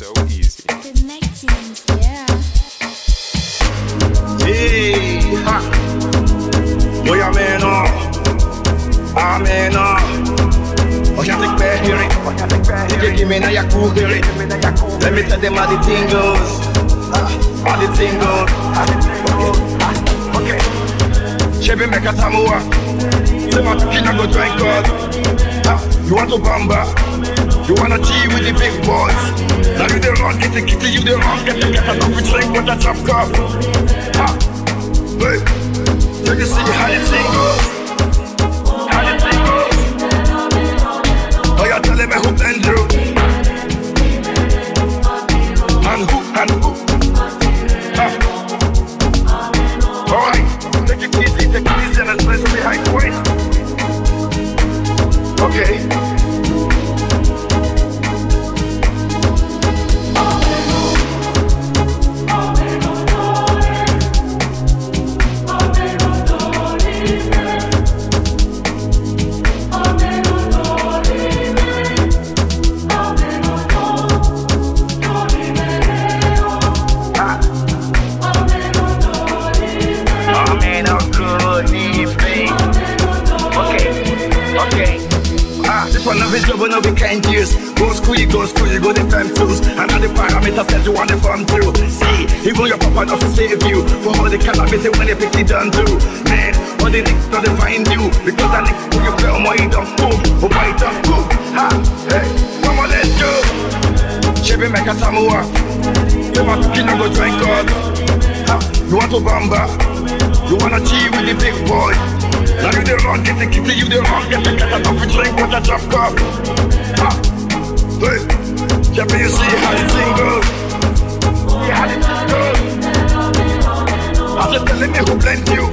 so easy. Connecting, yeah. Hey, ha. Boy, I'm. Oh, can't. DJ, oh, give me now your cool. Let me tell them how the thing goes. How ah, the thing goes. Ah, okay. Ah, Chevy make a tamua. Kid go drink God. You want to bamba? You wanna G with the big boys? Now you the wrong, get the kitty, you the wrong, get the get a coffee drink with a chop cup. Ha! Hey! You can see how thing goes. How thing goes. Oh, you're telling me who you? And who, and who? Ha! Alright, take it easy, take it easy, and let's play some the waist. Okay. One of his job, no be kind years. Go school, you go school, you go the time tools. And all the parameters that you want to farm through. See, even your papa to save you. For all the calamity when you pick it down through. Man, all the not to find you. Because that nigga put your play on my don't move. Oh, my don't move. Ha, hey, come on, let's go. Chevy make a tamua. You want to kill go drink God. Ha, you want to bamba. You wanna cheat with the big boy. Now you the wrong, get the kitty, you the wrong, get the cat out of drink with a drop cup. Ha! Hey! Yeah, but you see how the thing goes. See how the thing goes. I said, telling me who blend you.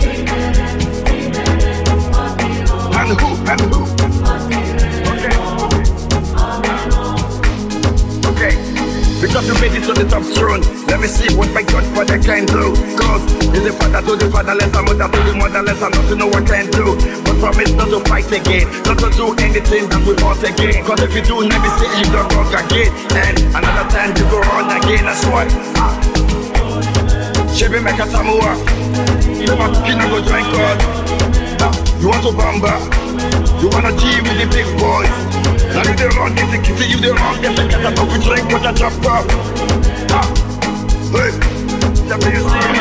And who, and who. Okay. Okay. Because you made it to the top throne. Let me see what my God Godfather can do. Cause he's a father to the fatherless, a mother to the motherless, and not to know what can do. But promise not to fight again, not to do anything that we want again. Cause if you do, let me see you don't wrong again. And another time you go on again, that's what. Chevy make a tamua. You want to go drink God. You want to bamba. You wanna G with the big boys. Now you the wrong, get the kitty, you the wrong, get the cat up, we drink with a chop cup. Ha!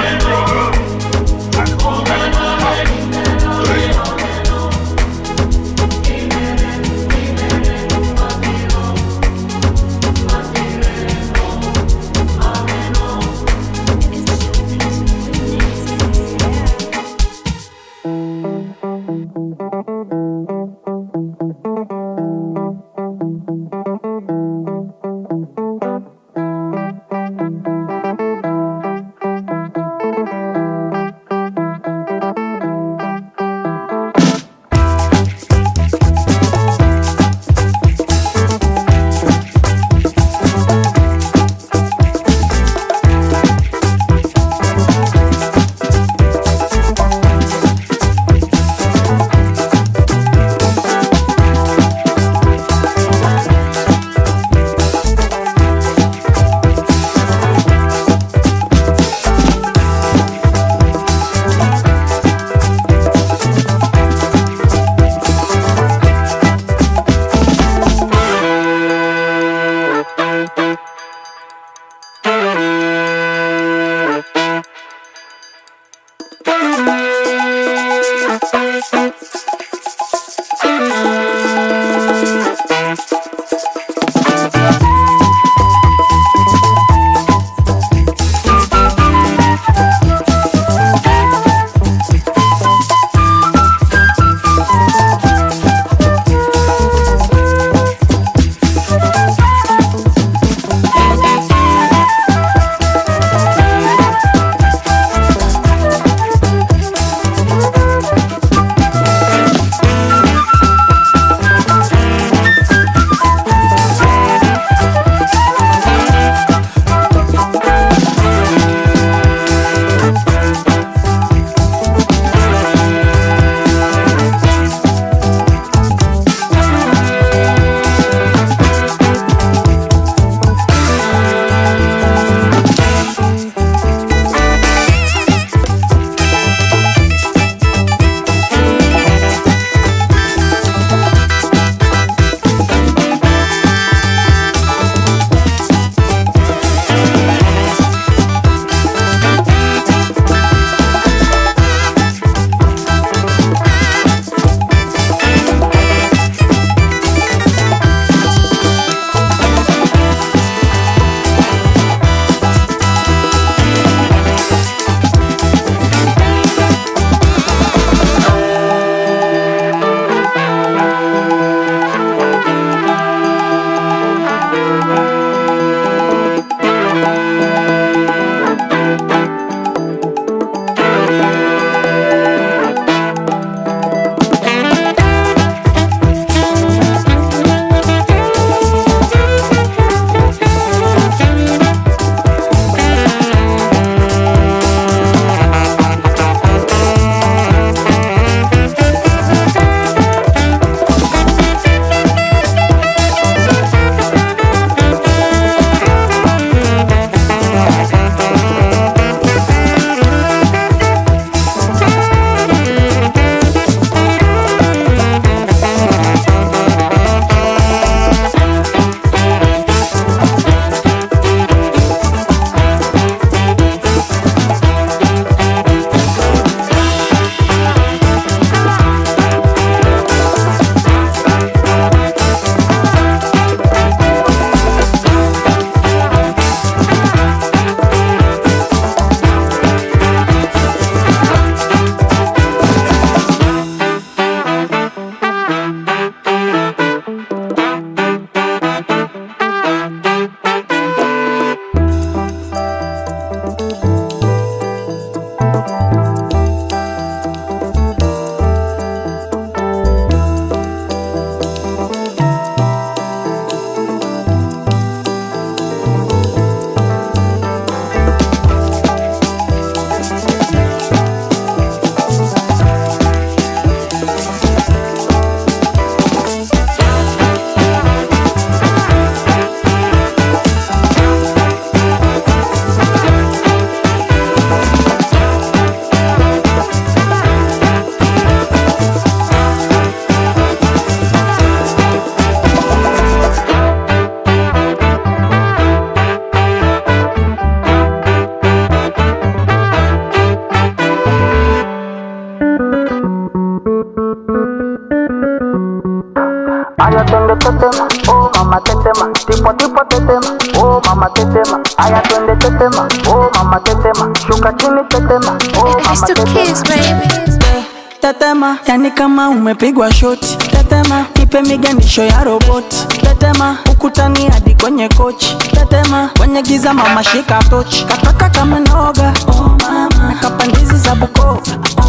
Umepigwa shoti tetema ipe miganisho ya roboti tetema ukutani hadi kwenye kochi tetema kwenye giza mama shika tochi kataka kama noga. Oh mama. Nakapandizi za bukova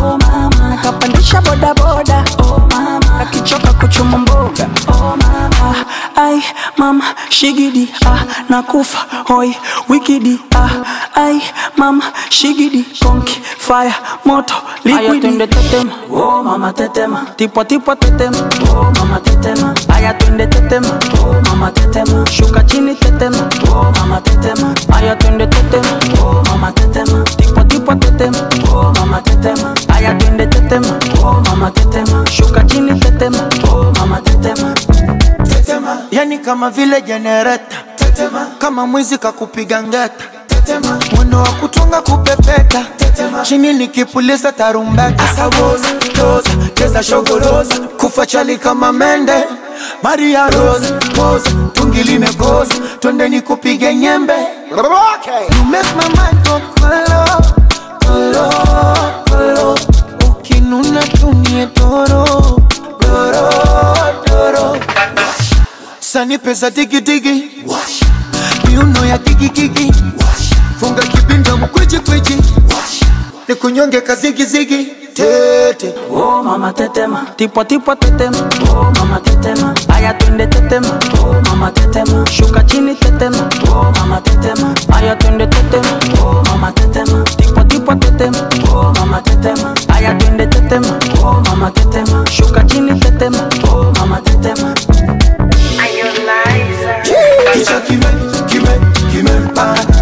oh mama. Nakapandisha bodaboda shigidi ah nakufa hoi wikidi ah ai mama shigidi konki fire moto liquidi. tetema. Oh mama tetema. Tipo tipo tetema. Oh mama tetema. Aya twende tetema. Oh mama tetema. Shuka chini tetema. Oh mama tetema. Aya twende tetema kama vile jenereta tetema. Kama mwizi kakupiga ngeta. Tetema. Mwendo wa kutunga kupepeta. Tetema. Chini nikipuliza tarumbeta. Asawoza toza cheza shogoroza kufa chali kama mende. Maria Rose poza tungi limekoza. Twende nikupige nyembe. You make my mind go color, kolo sani pesa digidigi miuno ya gigigigi funga kibinda mkwijikwiji nikunyonge kazigizigi tete. Oh mama tetema, tipo tipo tetema, oh mama tetema, aya twende tetema, oh mama tetema, shuka chini tetema, oh mama tetema, aya twende tetema, oh mama tetema, tipo tipo tetema, oh mama tetema, aya twende tetema, oh mama tetema, shuka chini tetema, oh mama tetema.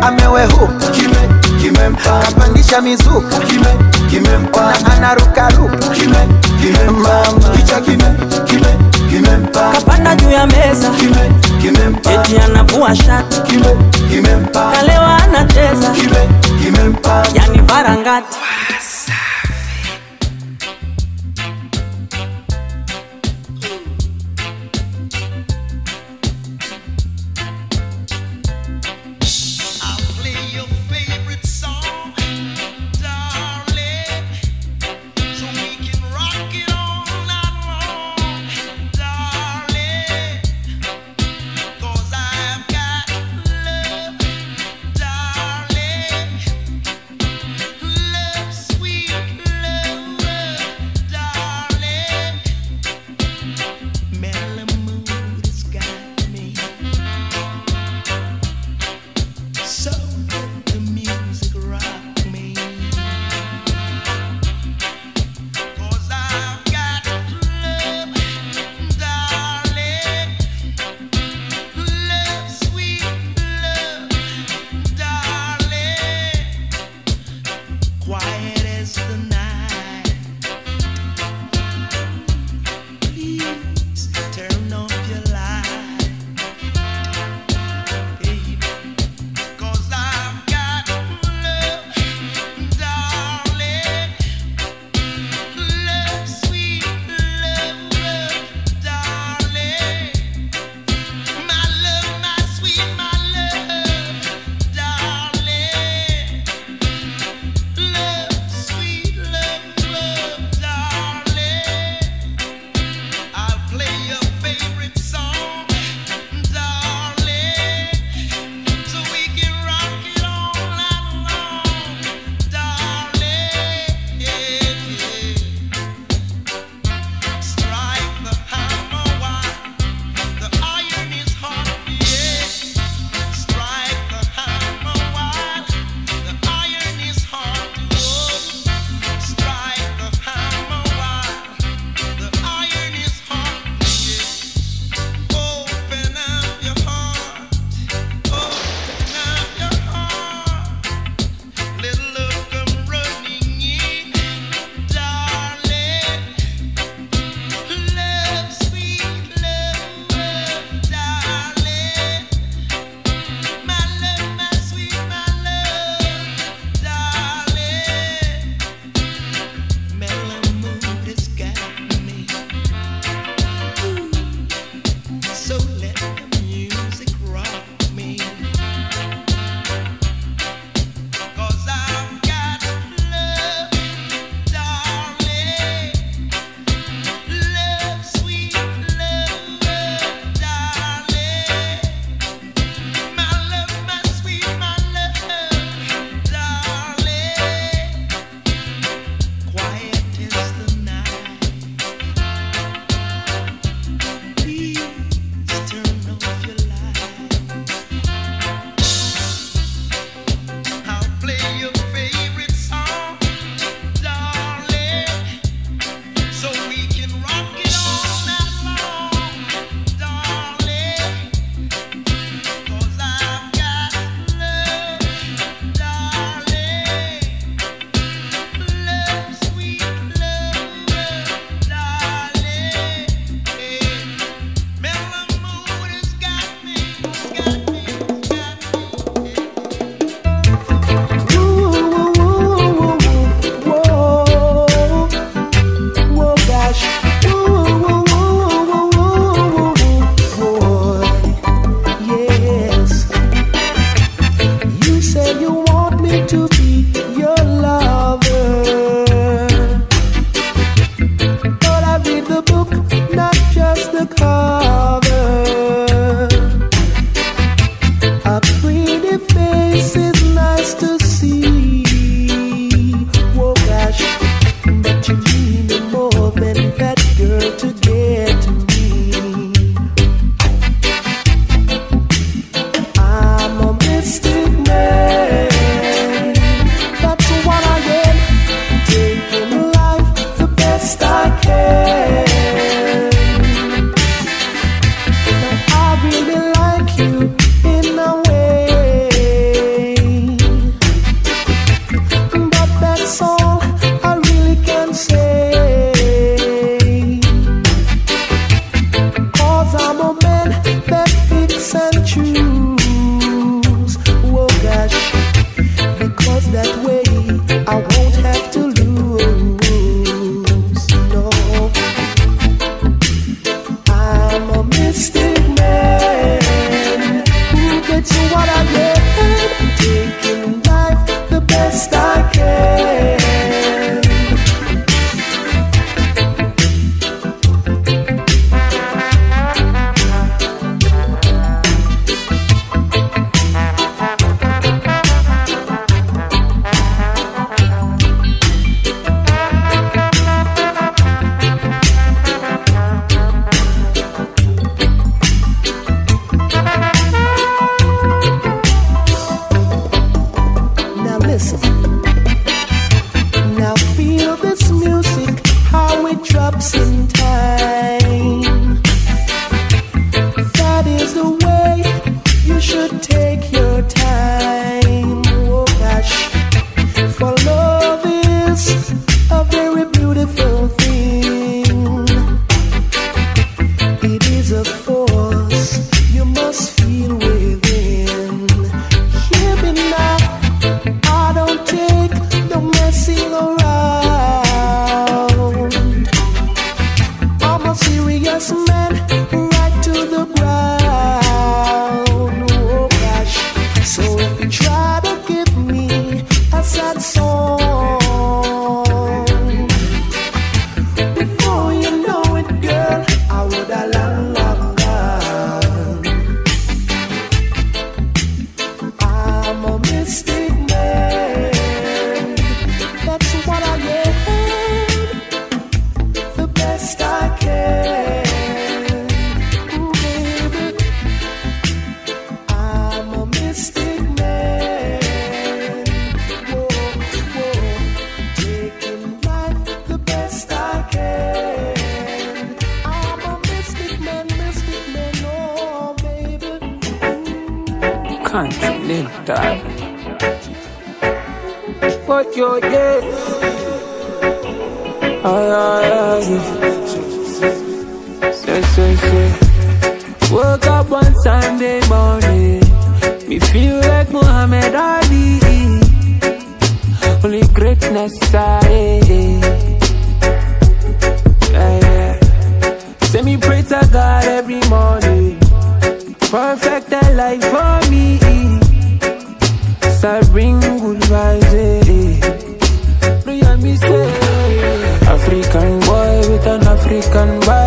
Amewehuka. Kime kimempa kapandisha mizuka. Kime kimempa na anarukaruka kime kimempa kichwa kime kime kimempa Kapanda juu ya meza, kime kimempa eti anavua shati, kime kimempa kalewa anacheza, kime kimempa yani varangati.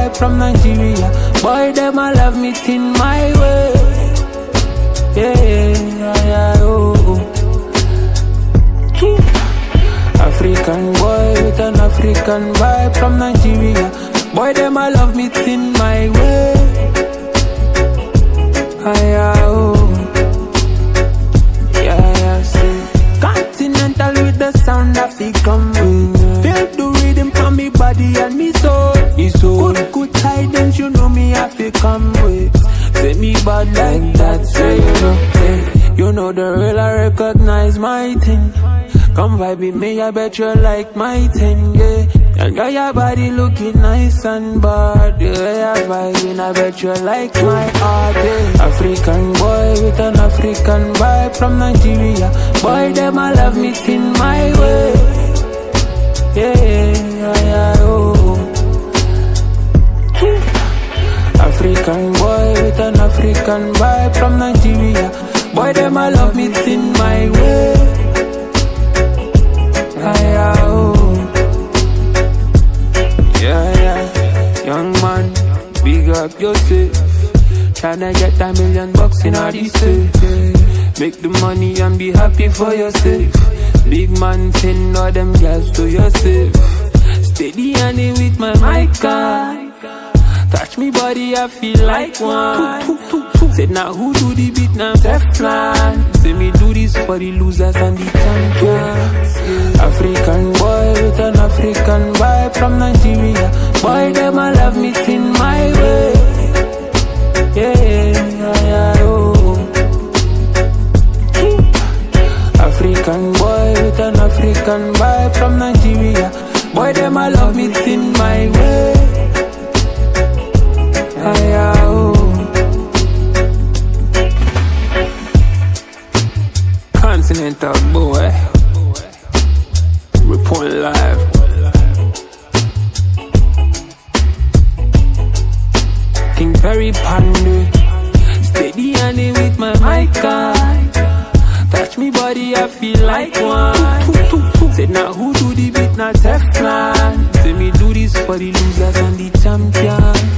Vibe from Nigeria. Boy, them I love me in my way. Yeah, yeah, oh. African boy with an African vibe from Nigeria. Boy, them I love me in my way. Ay, oh. To come with. Say me bad like that, say you know. You know the real, I recognize my thing. Come vibe with me, I bet you like my thing, yeah. And girl, your body looking nice and bad. Way I vibing, I bet you like my art, yeah. African boy with an African vibe from Nigeria. Boy, them I love me in my way. Yeah, yeah, yeah, oh. African boy with an African vibe from Nigeria. Boy, them I love me in my way. Ay, ah, oh. Yeah, yeah. Young man, big up yourself. Tryna get a million bucks in all this safe. Make the money and be happy for yourself. Big man, send all them girls to yourself. Steady and it with my mic on. Touch me body, I feel like one. Said now who do the beat now? Teflon. Say me do this for the losers and the champions. African boy with an African vibe from Nigeria. Boy, them I love me in my way. Yeah, yeah, yeah, oh. African boy with an African vibe from Nigeria. Boy, them I love me in my way. Boy. Live. With my mic. Touch me body, I feel like one. Said now who do the beat, not Teflon. Say me do this for the losers and the champions.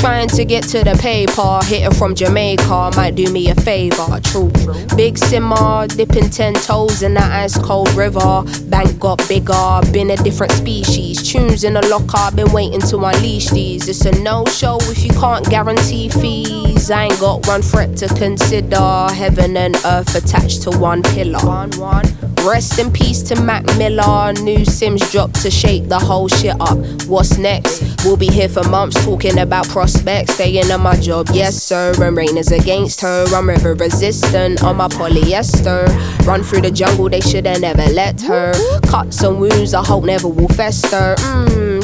Trying to get to the paper, hitting from Jamaica might do me a favor. True, big simmer, dipping ten toes in that ice cold river. Bank got bigger, been a different species. Tunes in the locker, been waiting to unleash these. It's a no show if you can't guarantee fees. I ain't got one threat to consider. Heaven and earth attached to one pillar. One, one. Rest in peace to Mac Miller. New Simz dropped to shake the whole shit up. What's next? We'll be here for months talking about prospects. Staying on my job, yes sir. And rain is against her. I'm river resistant on my polyester. Run through the jungle, they shoulda never let her. Cuts and wounds, I hope never will fester. Mmm,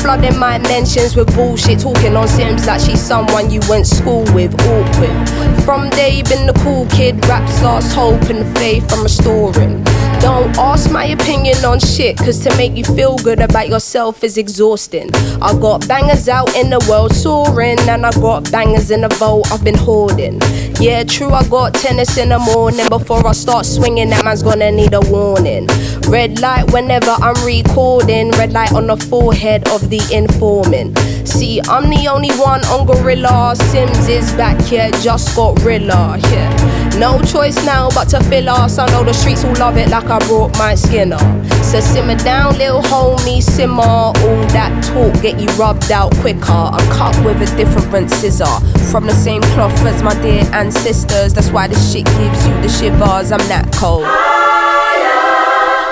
flooding my mentions with bullshit. Talking on Simz like she's someone you went school with. Awkward. From day been the cool kid. Raps lost hope and faith I'm restoring. Don't ask my opinion on shit, cause to make you feel good about yourself is exhausting. I got bangers out in the world soaring, and I got bangers in the vault I've been hoarding. Yeah, true, I got tennis in the morning. Before I start swinging, that man's gonna need a warning. Red light whenever I'm recording, red light on the forehead of the informant. See, I'm the only one on Gorilla. Simz is back here, just got Rilla. Yeah, no choice now but to fill us. I know the streets will love it like I brought my skin skinner. So simmer down, little homie, simmer. All that talk get you rubbed out quicker. I'm cut with a different scissor. From the same cloth as my dear ancestors. That's why this shit gives you the shivers. I'm that cold. Higher.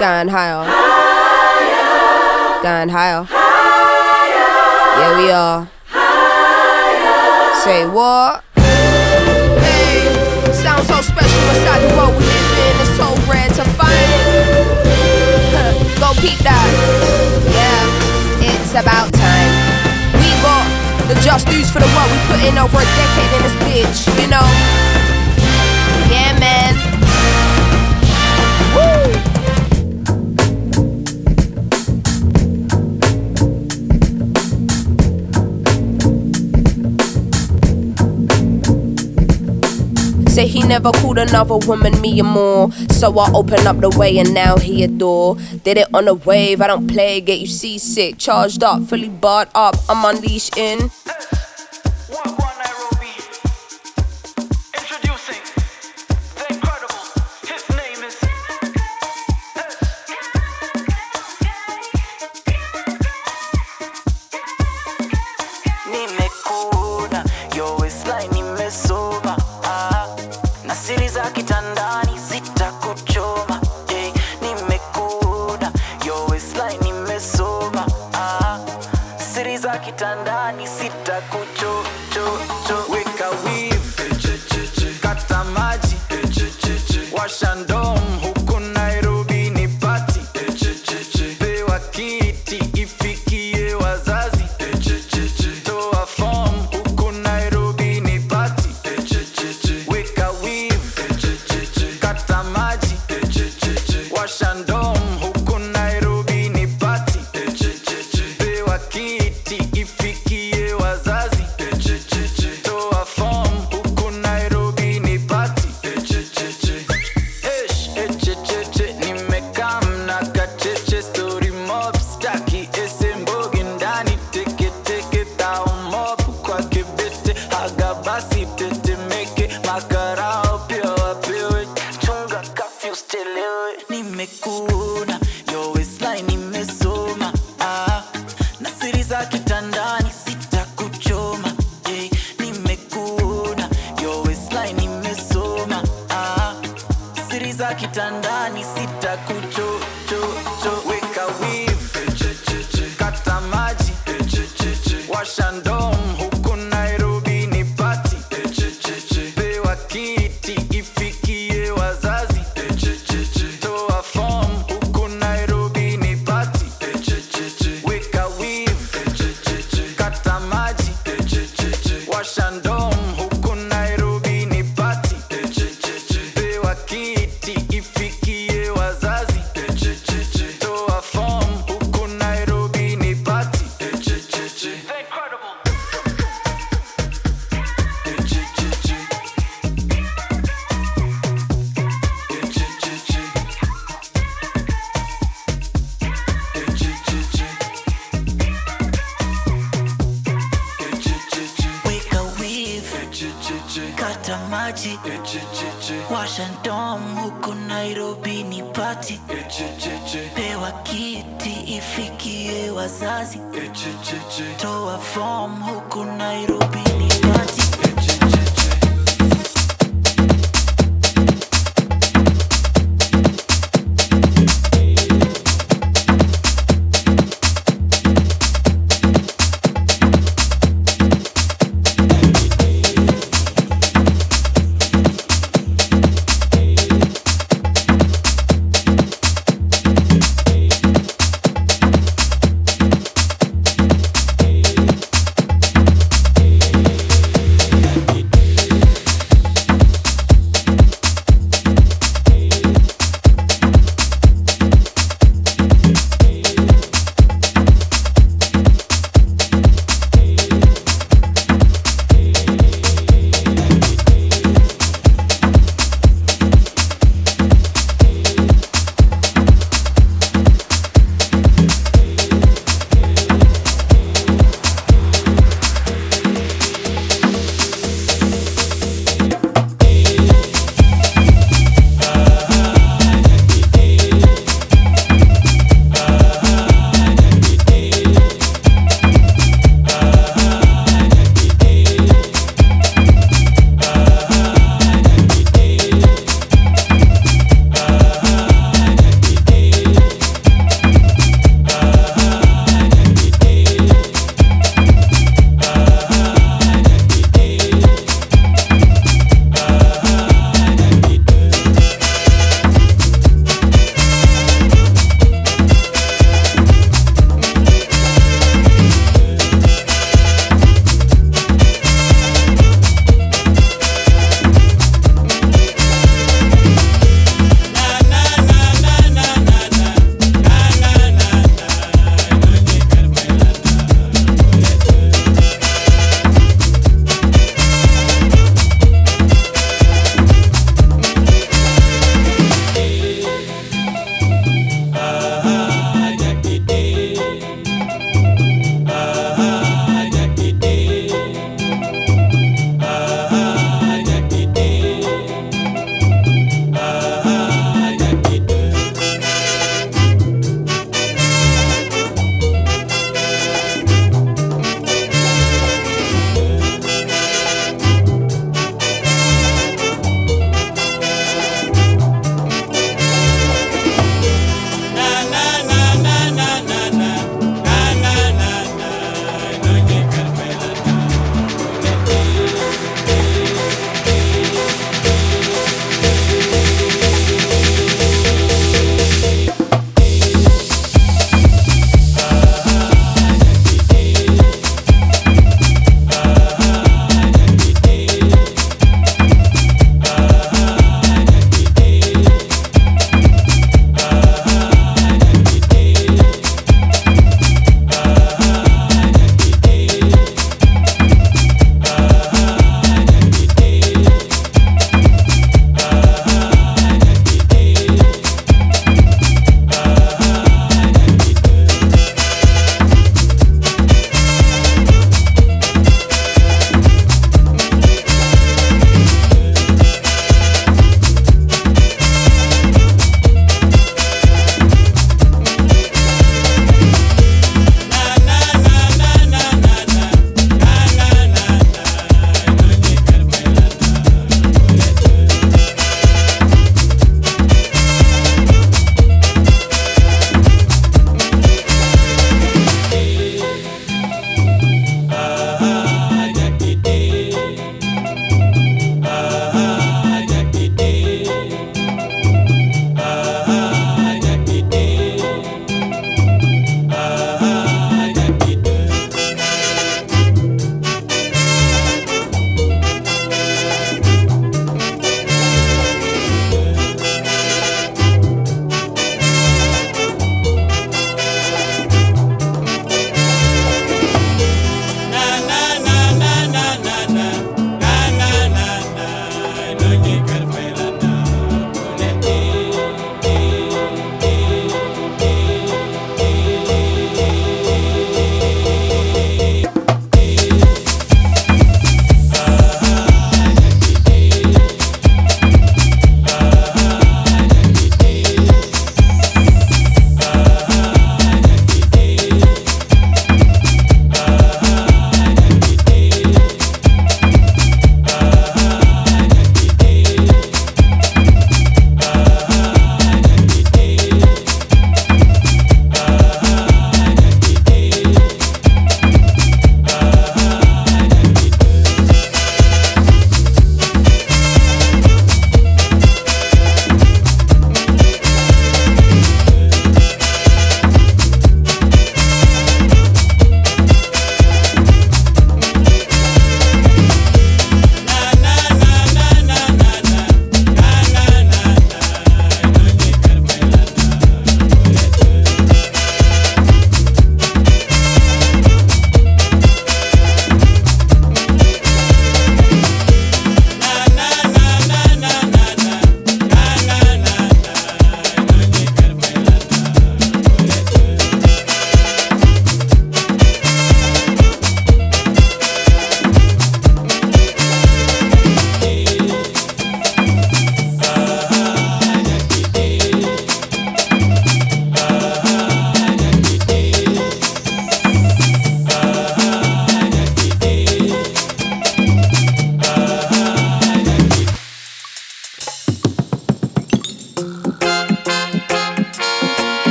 Going higher. higher. Going higher. Yeah, we are. Say what? Hey, sounds so special inside the world we live in. It's so rare to find. Go peep that. Yeah, it's about time. We got the just dues for the work we put in over a decade in this bitch, you know? He never called another woman me and more. So I open up the way and now he adore. Did it on a wave, I don't play, get you seasick. Charged up, fully barred up, I'm unleashed in.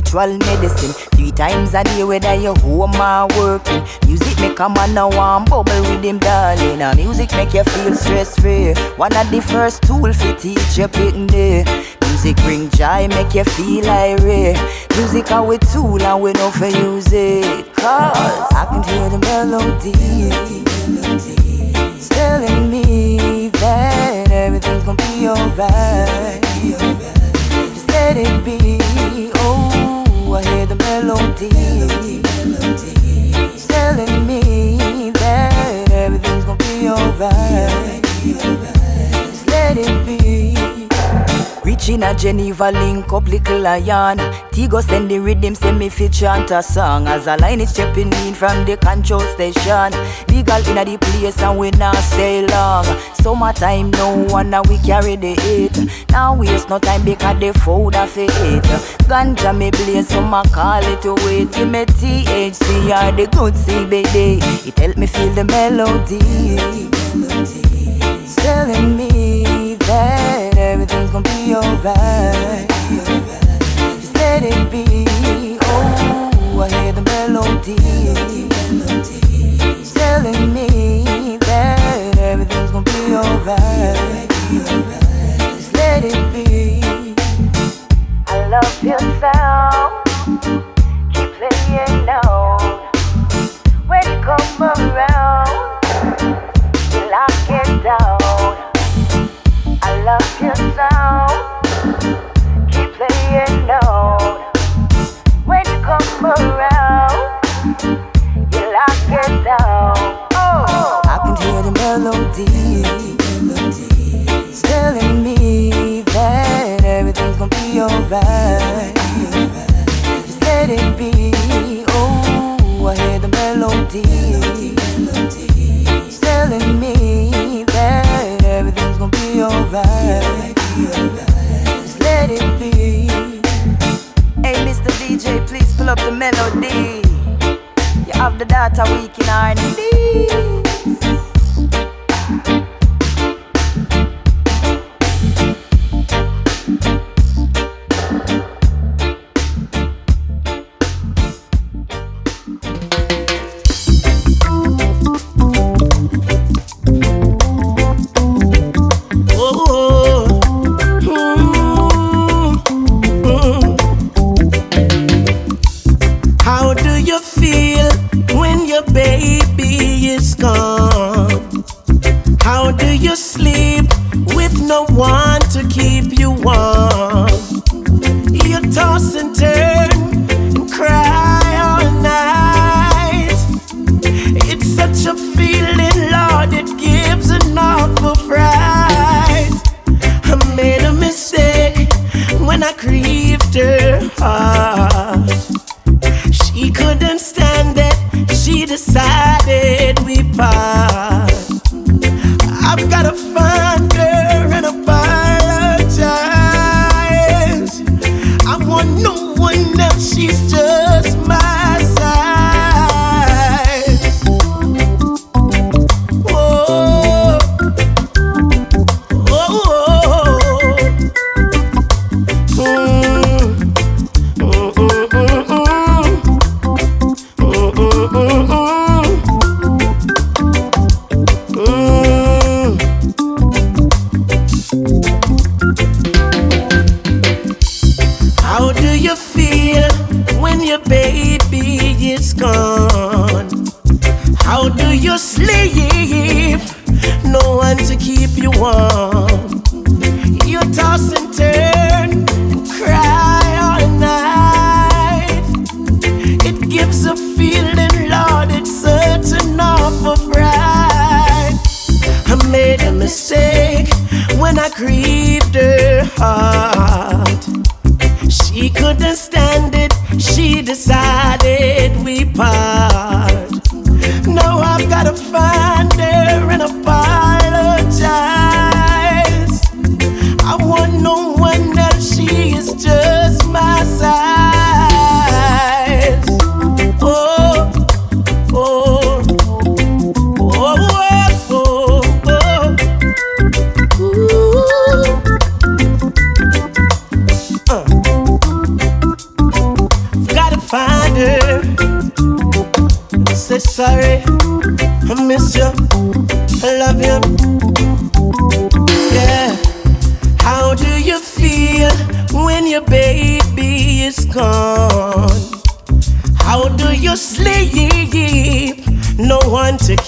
Spiritual medicine. Three times a day, whether you home or working. Music make a man a warm bubble with him, darling. And music make you feel stress free. One of the first tool for teach you pitting there. Music bring joy, make you feel irate. Music our tool and we know for use it. Cause I can hear the melody. Telling me that everything's gonna be alright. Hear the melody. It's telling me that everything's gonna be alright. Just let it be. Reaching a Geneva link up little lion Tigo send the rhythm send me fit chant a song As a line is stepping in from the control station Legal in a the place and we not stay long Summertime now and now we carry the heat Now waste no time because the food a fit Ganja me blaze so my call it to wait Give me THC or the good CBD It help me feel the melody It's telling me that everything's gonna be alright. Just let it be. Oh, I hear the melody. Telling me that everything's gonna be alright. Just let it be. I love your sound. Keep playing now. When you come around, you lock it down. I love your sound.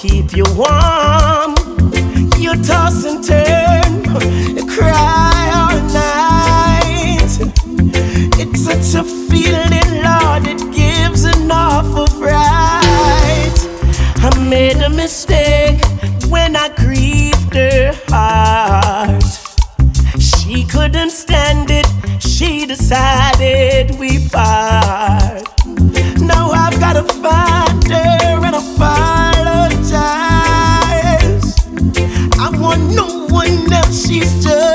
keep you warm. You toss and turn, you cry all night. It's such a feeling, Lord, it gives an awful fright. I made a mistake when I grieved her heart. She couldn't stand it, she decided we part. Now I've got to find. she's just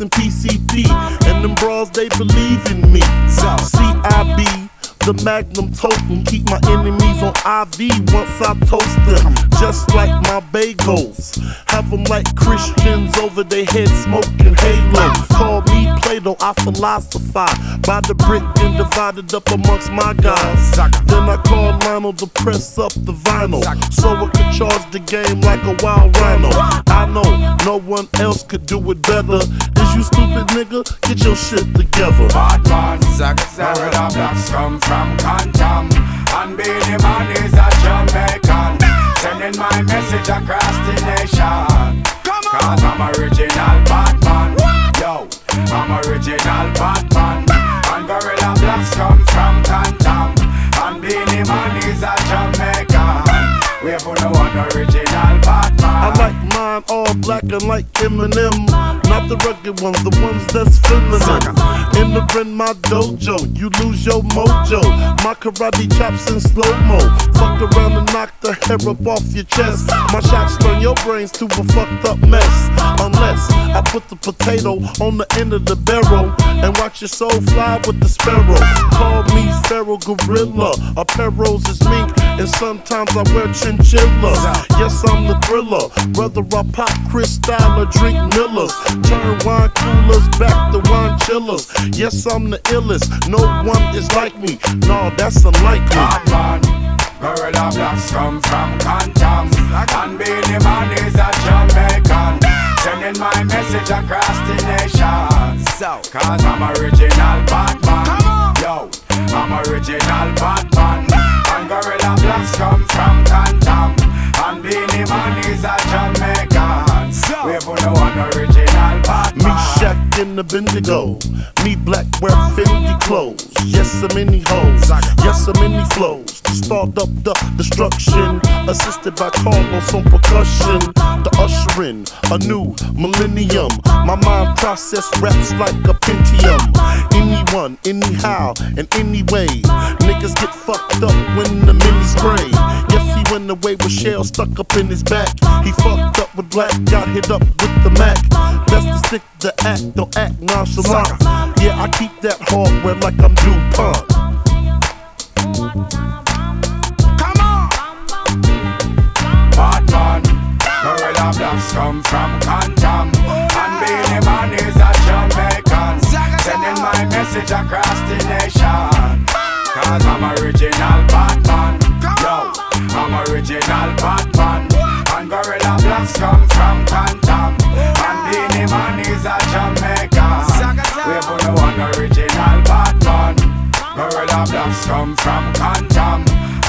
in PCP. And them bras, they believe in me. CIB. The Magnum totem, keep my enemies on IV once I toast them. Just like my bagels, have them like Christians over their head smoking halo. Call me Plato, I philosophize by the brick and divided up amongst my guys. Then I call Lionel to press up the vinyl, so I could charge the game like a wild rhino. I know no one else could do it better. You stupid nigga? Get your shit together. Bad man, Guerilla Blacks come from Compton And Beenie Man is a Jamaican Sending my message across the nation Cause I'm original Batman Yo, I'm original Batman And Guerilla Blacks come from Compton And Beenie Man is a Jamaican We have no one original Batman mine all black and like Eminem. Not the rugged ones, the ones that's feminine. Entering my dojo, you lose your mojo. My karate chops in slow mo. Fuck around and knock the hair up off your chest. My shots turn your brains to a fucked up mess. Unless I put the potato on the end of the barrel and watch your soul fly with the sparrow. Call me Pharaoh Gorilla. Apparels is mink, and sometimes I wear chinchillas. Yes, I'm the thriller. Whether I pop Cristal or drink Millers, turn wine coolers back to wine chillers. Yes, I'm the illest. No one is like me. No, that's unlikely. Batman, Guerilla Blacks come from Compton And Beenie Man is a Jamaican. Sending my message across the nation. Cause I'm original Batman Yo, I'm original Batman And Guerilla Blacks come from Compton And Beenie Man is a Jamaican We have no one original Batman Me Shaq in the Bendigo. Me black wear Fendi clothes. Yes, so many in hoes. Yes, so many flows. To start up the destruction. Assisted by Carlos on percussion. The ushering a new millennium. My mind process raps like a Pentium. Anyone, anyhow, and anyway. Niggas get fucked up when the mini spray. Yes, he went away with shell stuck up in his back. He fucked up with black, got hit up with the Mac. Best to stick to act, don't act nonchalant. Yeah, I keep that hardware like I'm DuPont. Come on! Batman, Guerilla Blacks come from Compton And Beenie Man is a Jamaican Sending my message across the nation Cause I'm original Batman Yo, I'm original Batman And Guerilla Blacks come from Compton And Beenie Man is a Jamaican We have no one original Batman Guerilla Blacks come from Compton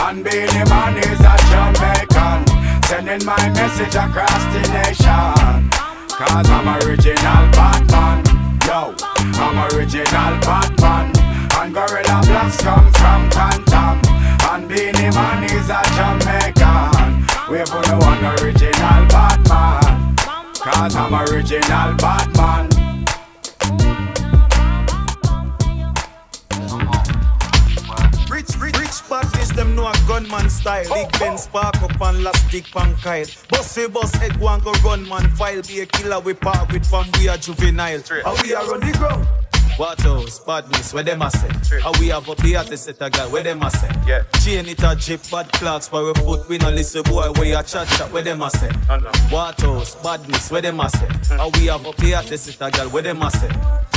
And Beenie Man is a Jamaican Sending my message across the nation. Cause I'm original Batman Yo, I'm original Batman And Guerilla Blacks come from Compton And Beenie Man is a Jamaican We have no one original Batman Cause I'm original Batman Rich, rich, rich badness, them know a gunman style. Big Ben spark up and last dick pan Kyle. Bossy boss head one go run man file. Be a killer we part with from we are juvenile. How we are on the ground. What else? Badness, where them a say? How we have up the artist set a guy, where them a say? Yeah. Chain it a jip, bad clocks for a foot. We no listen boy, where you chat chat, where them a say? What else? Badness, where them a say? How we have up the artist set a guy, where them a say?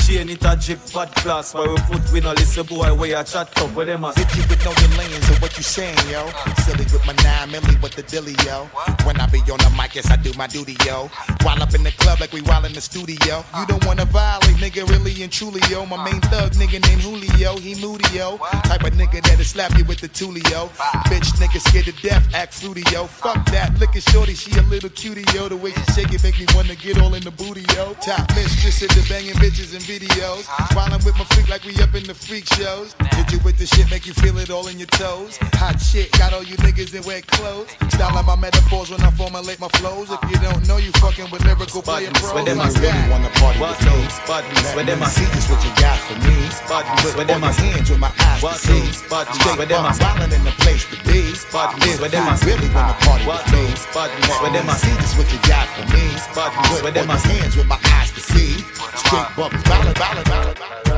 Chain it a jip, bad class. for we foot. We no listen boy, where you chat up, where them a say? If you would know the lanes of what you saying, yo. Silly with my nine milli with the dilly, yo. When I be on the mic, yes, I do my duty, yo. While up in the club like we while in the studio. You don't wanna violate, nigga, really and truly, yo. My main thug nigga named Julio, he moody, yo. Type of nigga that'll slap you with the tulio. Bitch nigga scared to death, act fruity, yo. Fuck that, look at shorty, she a little cutie, yo. The way she shake it make me wanna get all in the booty, yo. Top mistress at the banging bitches and videos. Wildin' with my freak like we up in the freak shows. Hit you with the shit, make you feel it all in your toes. Hot shit, got all you niggas in wet clothes. Style like my metaphors when I formulate my flows. If you don't know, you fucking with lyrical player pros. where them I a say? really wanna party What with me. else? Badness, where them a see say? just what you got for me. Badness, where them a on say? your hands with my eyes What to see. else? Badness, Straight where them a wildin' in the place to be. Badness, If where them a you say? really wanna party What with me. else? Badness, where them a see just what you got for me. Badness, where them a hands with my eyes to see. Straight bubbles, ballad, ballad, ballad.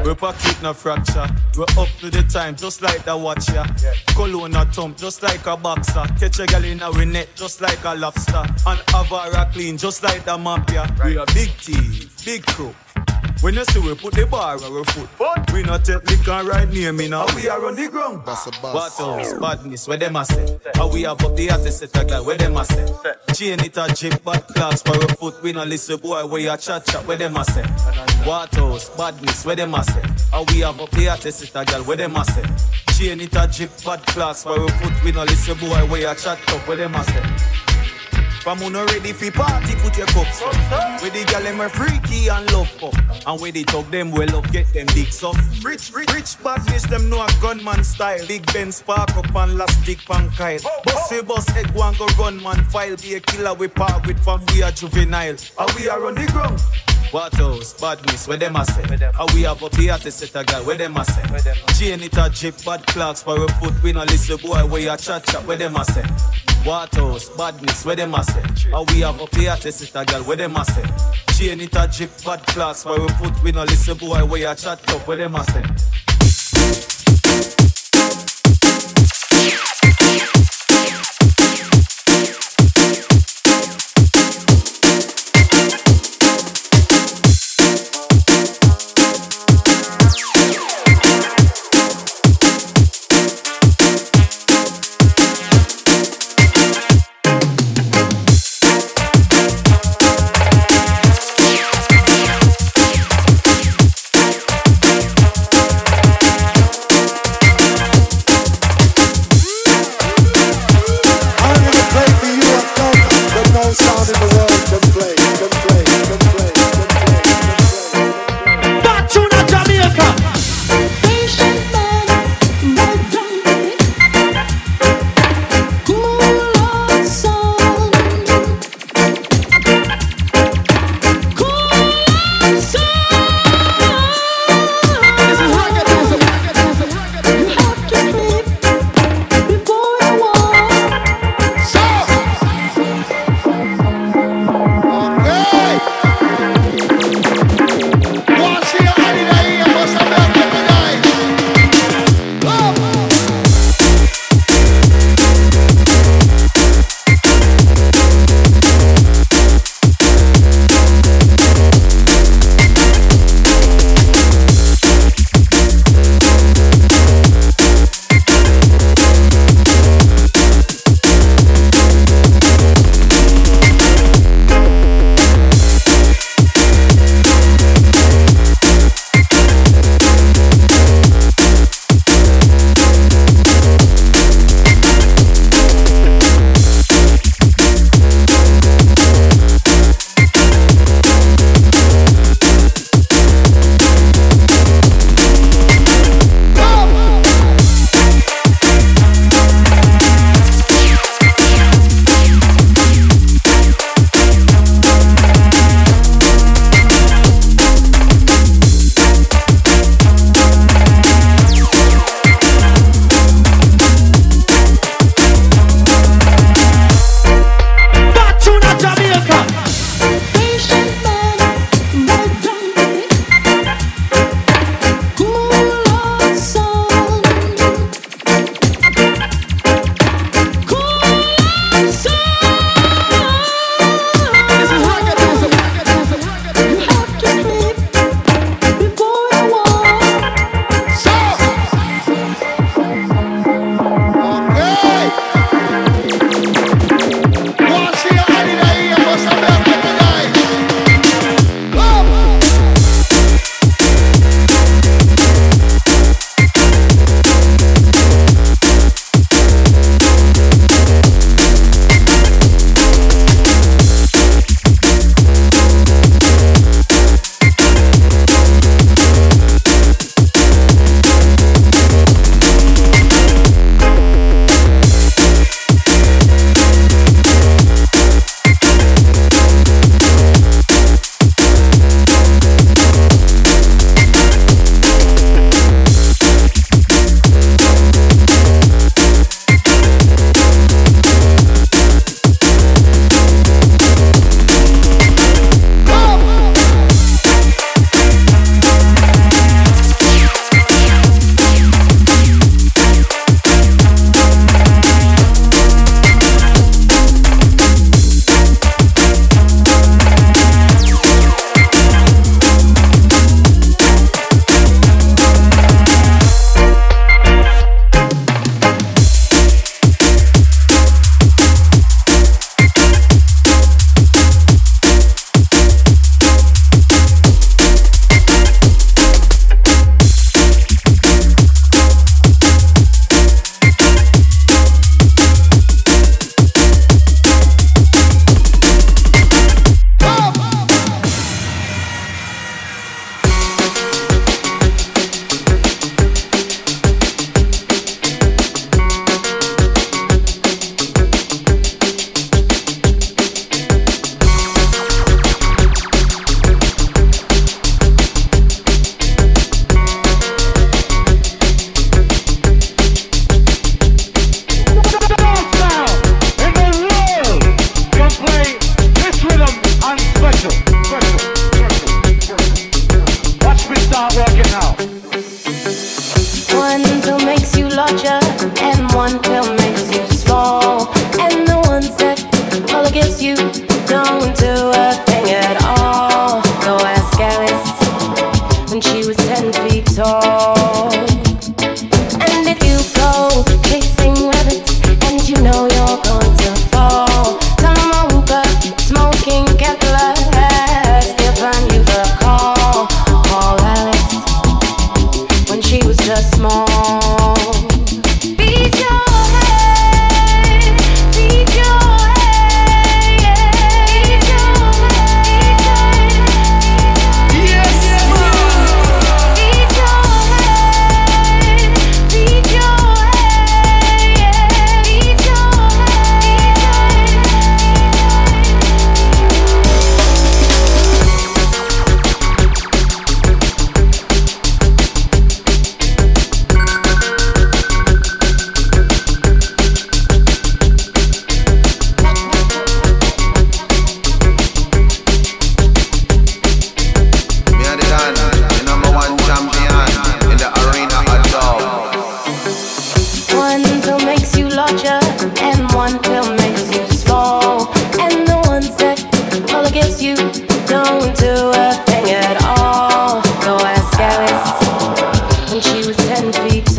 We pocket no fracture. We're up to the time, just like the watcher. Cologne a thump, just like a boxer. Catch a gal in a net, just like a lobster. And Avara clean, just like the mafia. We a big team, big crew. When you see we put the bar on our foot, we not take liquor right near me now. We are on the ground. What else? Badness, where them a say? How we have up the artist set a guy, where them a say? Chain it a jip, bad clocks for a foot. We no listen boy, where you chat chat, where them a say? What else? Badness, where them a say? How we have up the artist set a guy, where them a say? Chain it a jip, bad clocks for a foot. We no listen boy, where you chat up, where them a say? From who ready fi party, put your cups up. With the gal them a freaky and love up. And with they talk them well up, get them dicks up. Rich, rich, rich badness, them know a gunman style. Big Ben spark up and last dick pan Kyle. Bossy boss head one go gunman file. Be a killer we part with from we are juvenile. And we are on the ground. What else? Badness, where them a say? How we have up the to set a guy, where them a say? Chain it a jip, bad clocks for a foot. We no listen boy, where you chat chat, where them a say? What else? Badness, where them a say? How we have up the to set a guy, where them a say? Chain it a jip, bad clocks for a foot. We no listen boy, where you chat up, where them a say?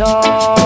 Ten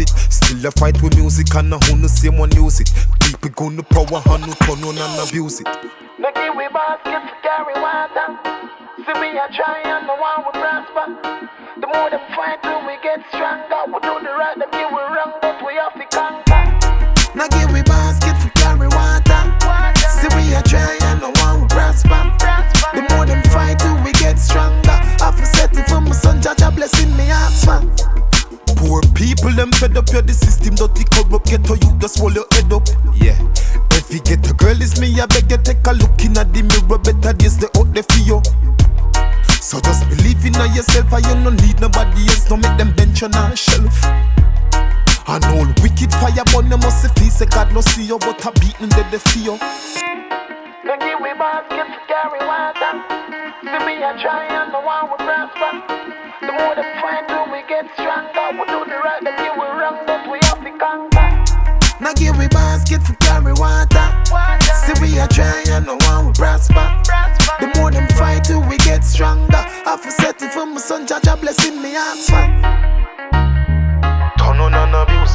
it. Still a fight with music and a who no same one use it. People gonna power and no turn on and abuse it. No we basket to carry water. See we a try and no one will prosper. The more them fight, we get stronger. So just believe in yourself, and you no need nobody else. Don't make them bench on a shelf. And all wicked fire burn, you must feel say God no see you, but a beating dead they feel. No give we basket to carry water. See we a try and no one will prosper. The more them fight, till we get stronger. We do the right, them give we wrong, but we have to conquer. Now give we basket for carry water. See we a try and no one will prosper. The more them fight, till we get stronger. Son, Jaja blessing me man. Turn on and. Abuse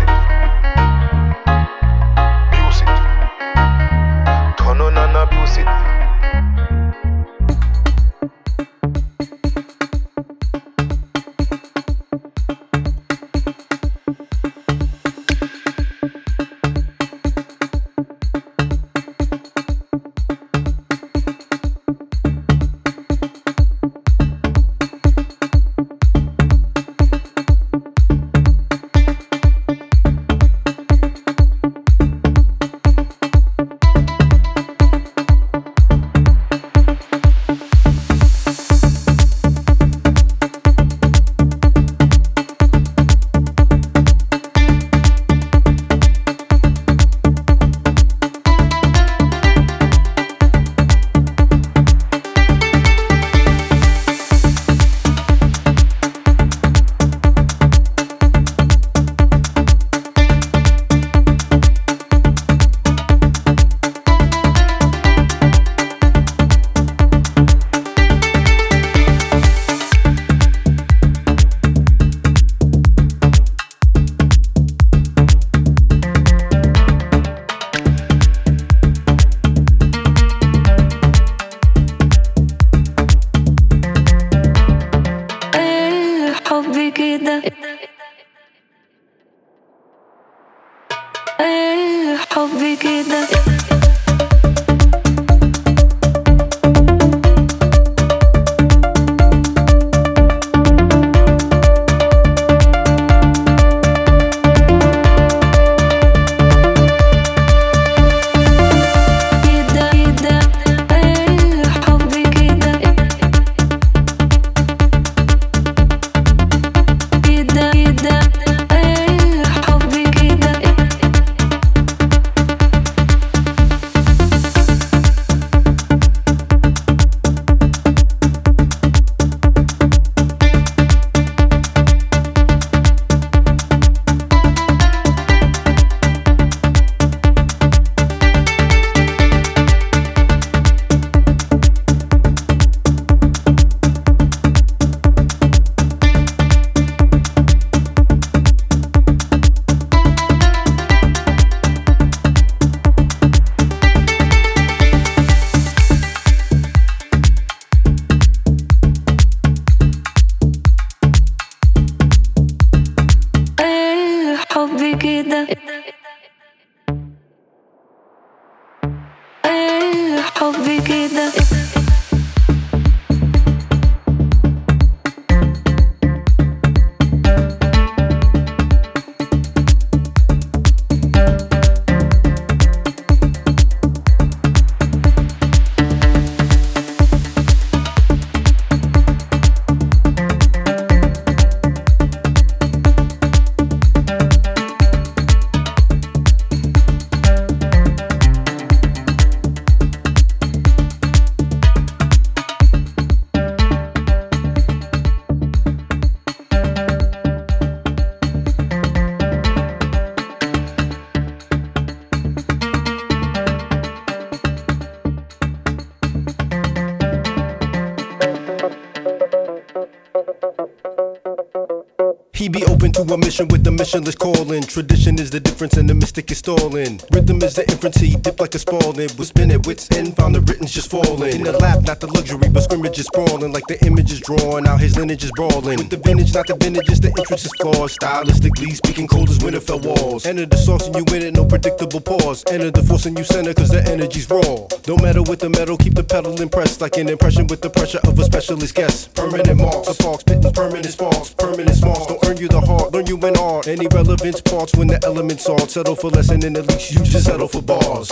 mission with missionless calling. Tradition is the difference and the mystic is stalling. Rhythm is the he dip like a spalding. We spin at wits end, found the written's just falling. In the lap, not the luxury, but scrimmage is sprawling. Like the image is drawn, out his lineage is brawling. With the vintage, not the vintage, just the entrance is flawed. Stylistically speaking, cold as Winterfell walls. Enter the sauce and you win it, no predictable pause. Enter the force and you center, cause the energy's raw. Don't matter with the metal, keep the pedal impressed. Like an impression with the pressure of a specialist guest. Permanent marks, the parks, spitting permanent sparks. Permanent sparks, don't earn you the heart, learn you in art. Any relevance parts when the elements are. Settle for less and at least you just settle for bars.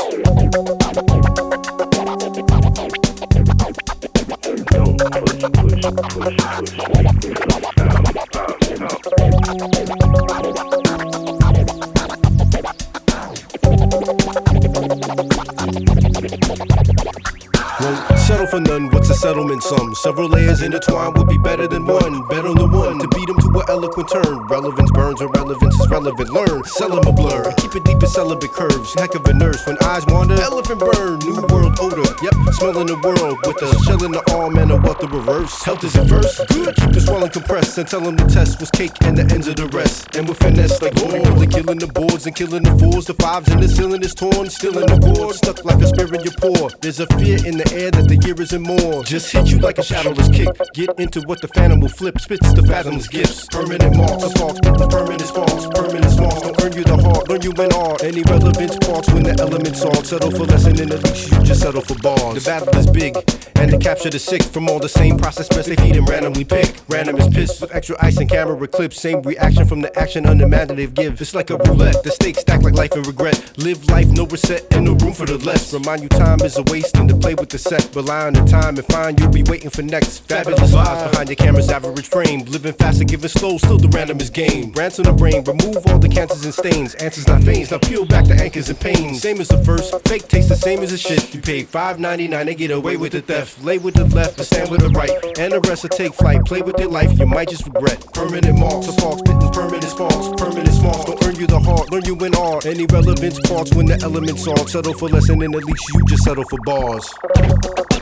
Won't settle for none, what's a settlement sum? Several layers intertwined would be better than one. Better than one to beat them to an eloquent turn. Relevance burns when relevance is relevant. Learn, sell sell 'em a blur. And keep it deep in celibate curves. Heck of a nurse when eyes wander. Elephant burn, new world odor. Yep, smelling the world with a shell in the arm and a wealth of reverse. Health is first. Good, keep the swelling compressed and tell them the test was cake and the ends of the rest. And with finesse like gold, killing the boards and killing the fools. The fives and the ceiling is torn, still in the cord. Stuck like a spear in your paw. There's a fear in the air that the year isn't more. Just hit you like a shadowless kick. Get into what the phantom will flip. Spits the fathomless gifts. Permanent marks, the sparks, permanent sparks, permanent sparks. Don't earn you the heart, learn you in art. Any relevance parts when the elements are. Settle for less than then at least you just settle for bars. The battle is big, and to capture the sick from all the same process, best they feed and randomly pick. Random is pissed with extra ice and camera clips. Same reaction from the action unimaginative give. It's like a roulette, the stakes stack like life and regret. Live life, no reset, and no room for the less. Remind you time is a waste and to play with the set. Rely on the time and find you'll be waiting for next. Fabulous vibes behind your camera's average frame. Living fast and giving slow, still the random is game. Ransom the brain, remove all the cancers and stains. Answers not veins, now peel back the anchors and pains. Same as the first, fake tastes the same as the shit. You pay $5.99 and get away with the theft. Lay with the left, but stand with the right. And the rest will take flight. Play with your life, you might just regret. Permanent marks, the parks, spitting permanent sparks. Permanent sparks, don't earn you the heart, learn you in art. Any relevance parts when the elements are. Settle for less and at least you just settle for bars.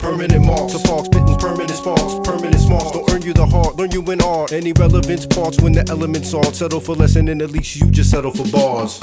Permanent marks, the parks, spitting permanent sparks, permanent sparks. Don't earn you the heart, learn you in art. Any relevance parts when the elements are. Settle for less and then at least you just settle for bars.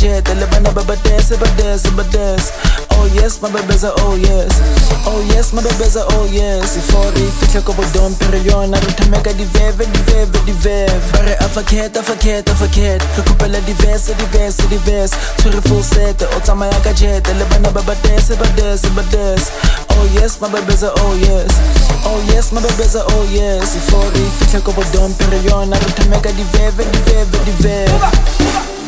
मुझे दिल बना बबडेस बडेस बडेस Oh yes, my baby's a oh yes. Oh yes, my baby's a oh yes. Ifori, fihle kobo don perion Arutameka diveve, diveve, diveve Bare afakhet, afakhet, afakhet Rekupela divese, divese, divese Tshwere full set, o tsamaya ka jet Le bana babadese, badese, badese Oh yes, my baby's a oh yes. Oh yes, my baby's a oh yes. Ifori, fihle kobo don perion Arutameka diveve, diveve, diveve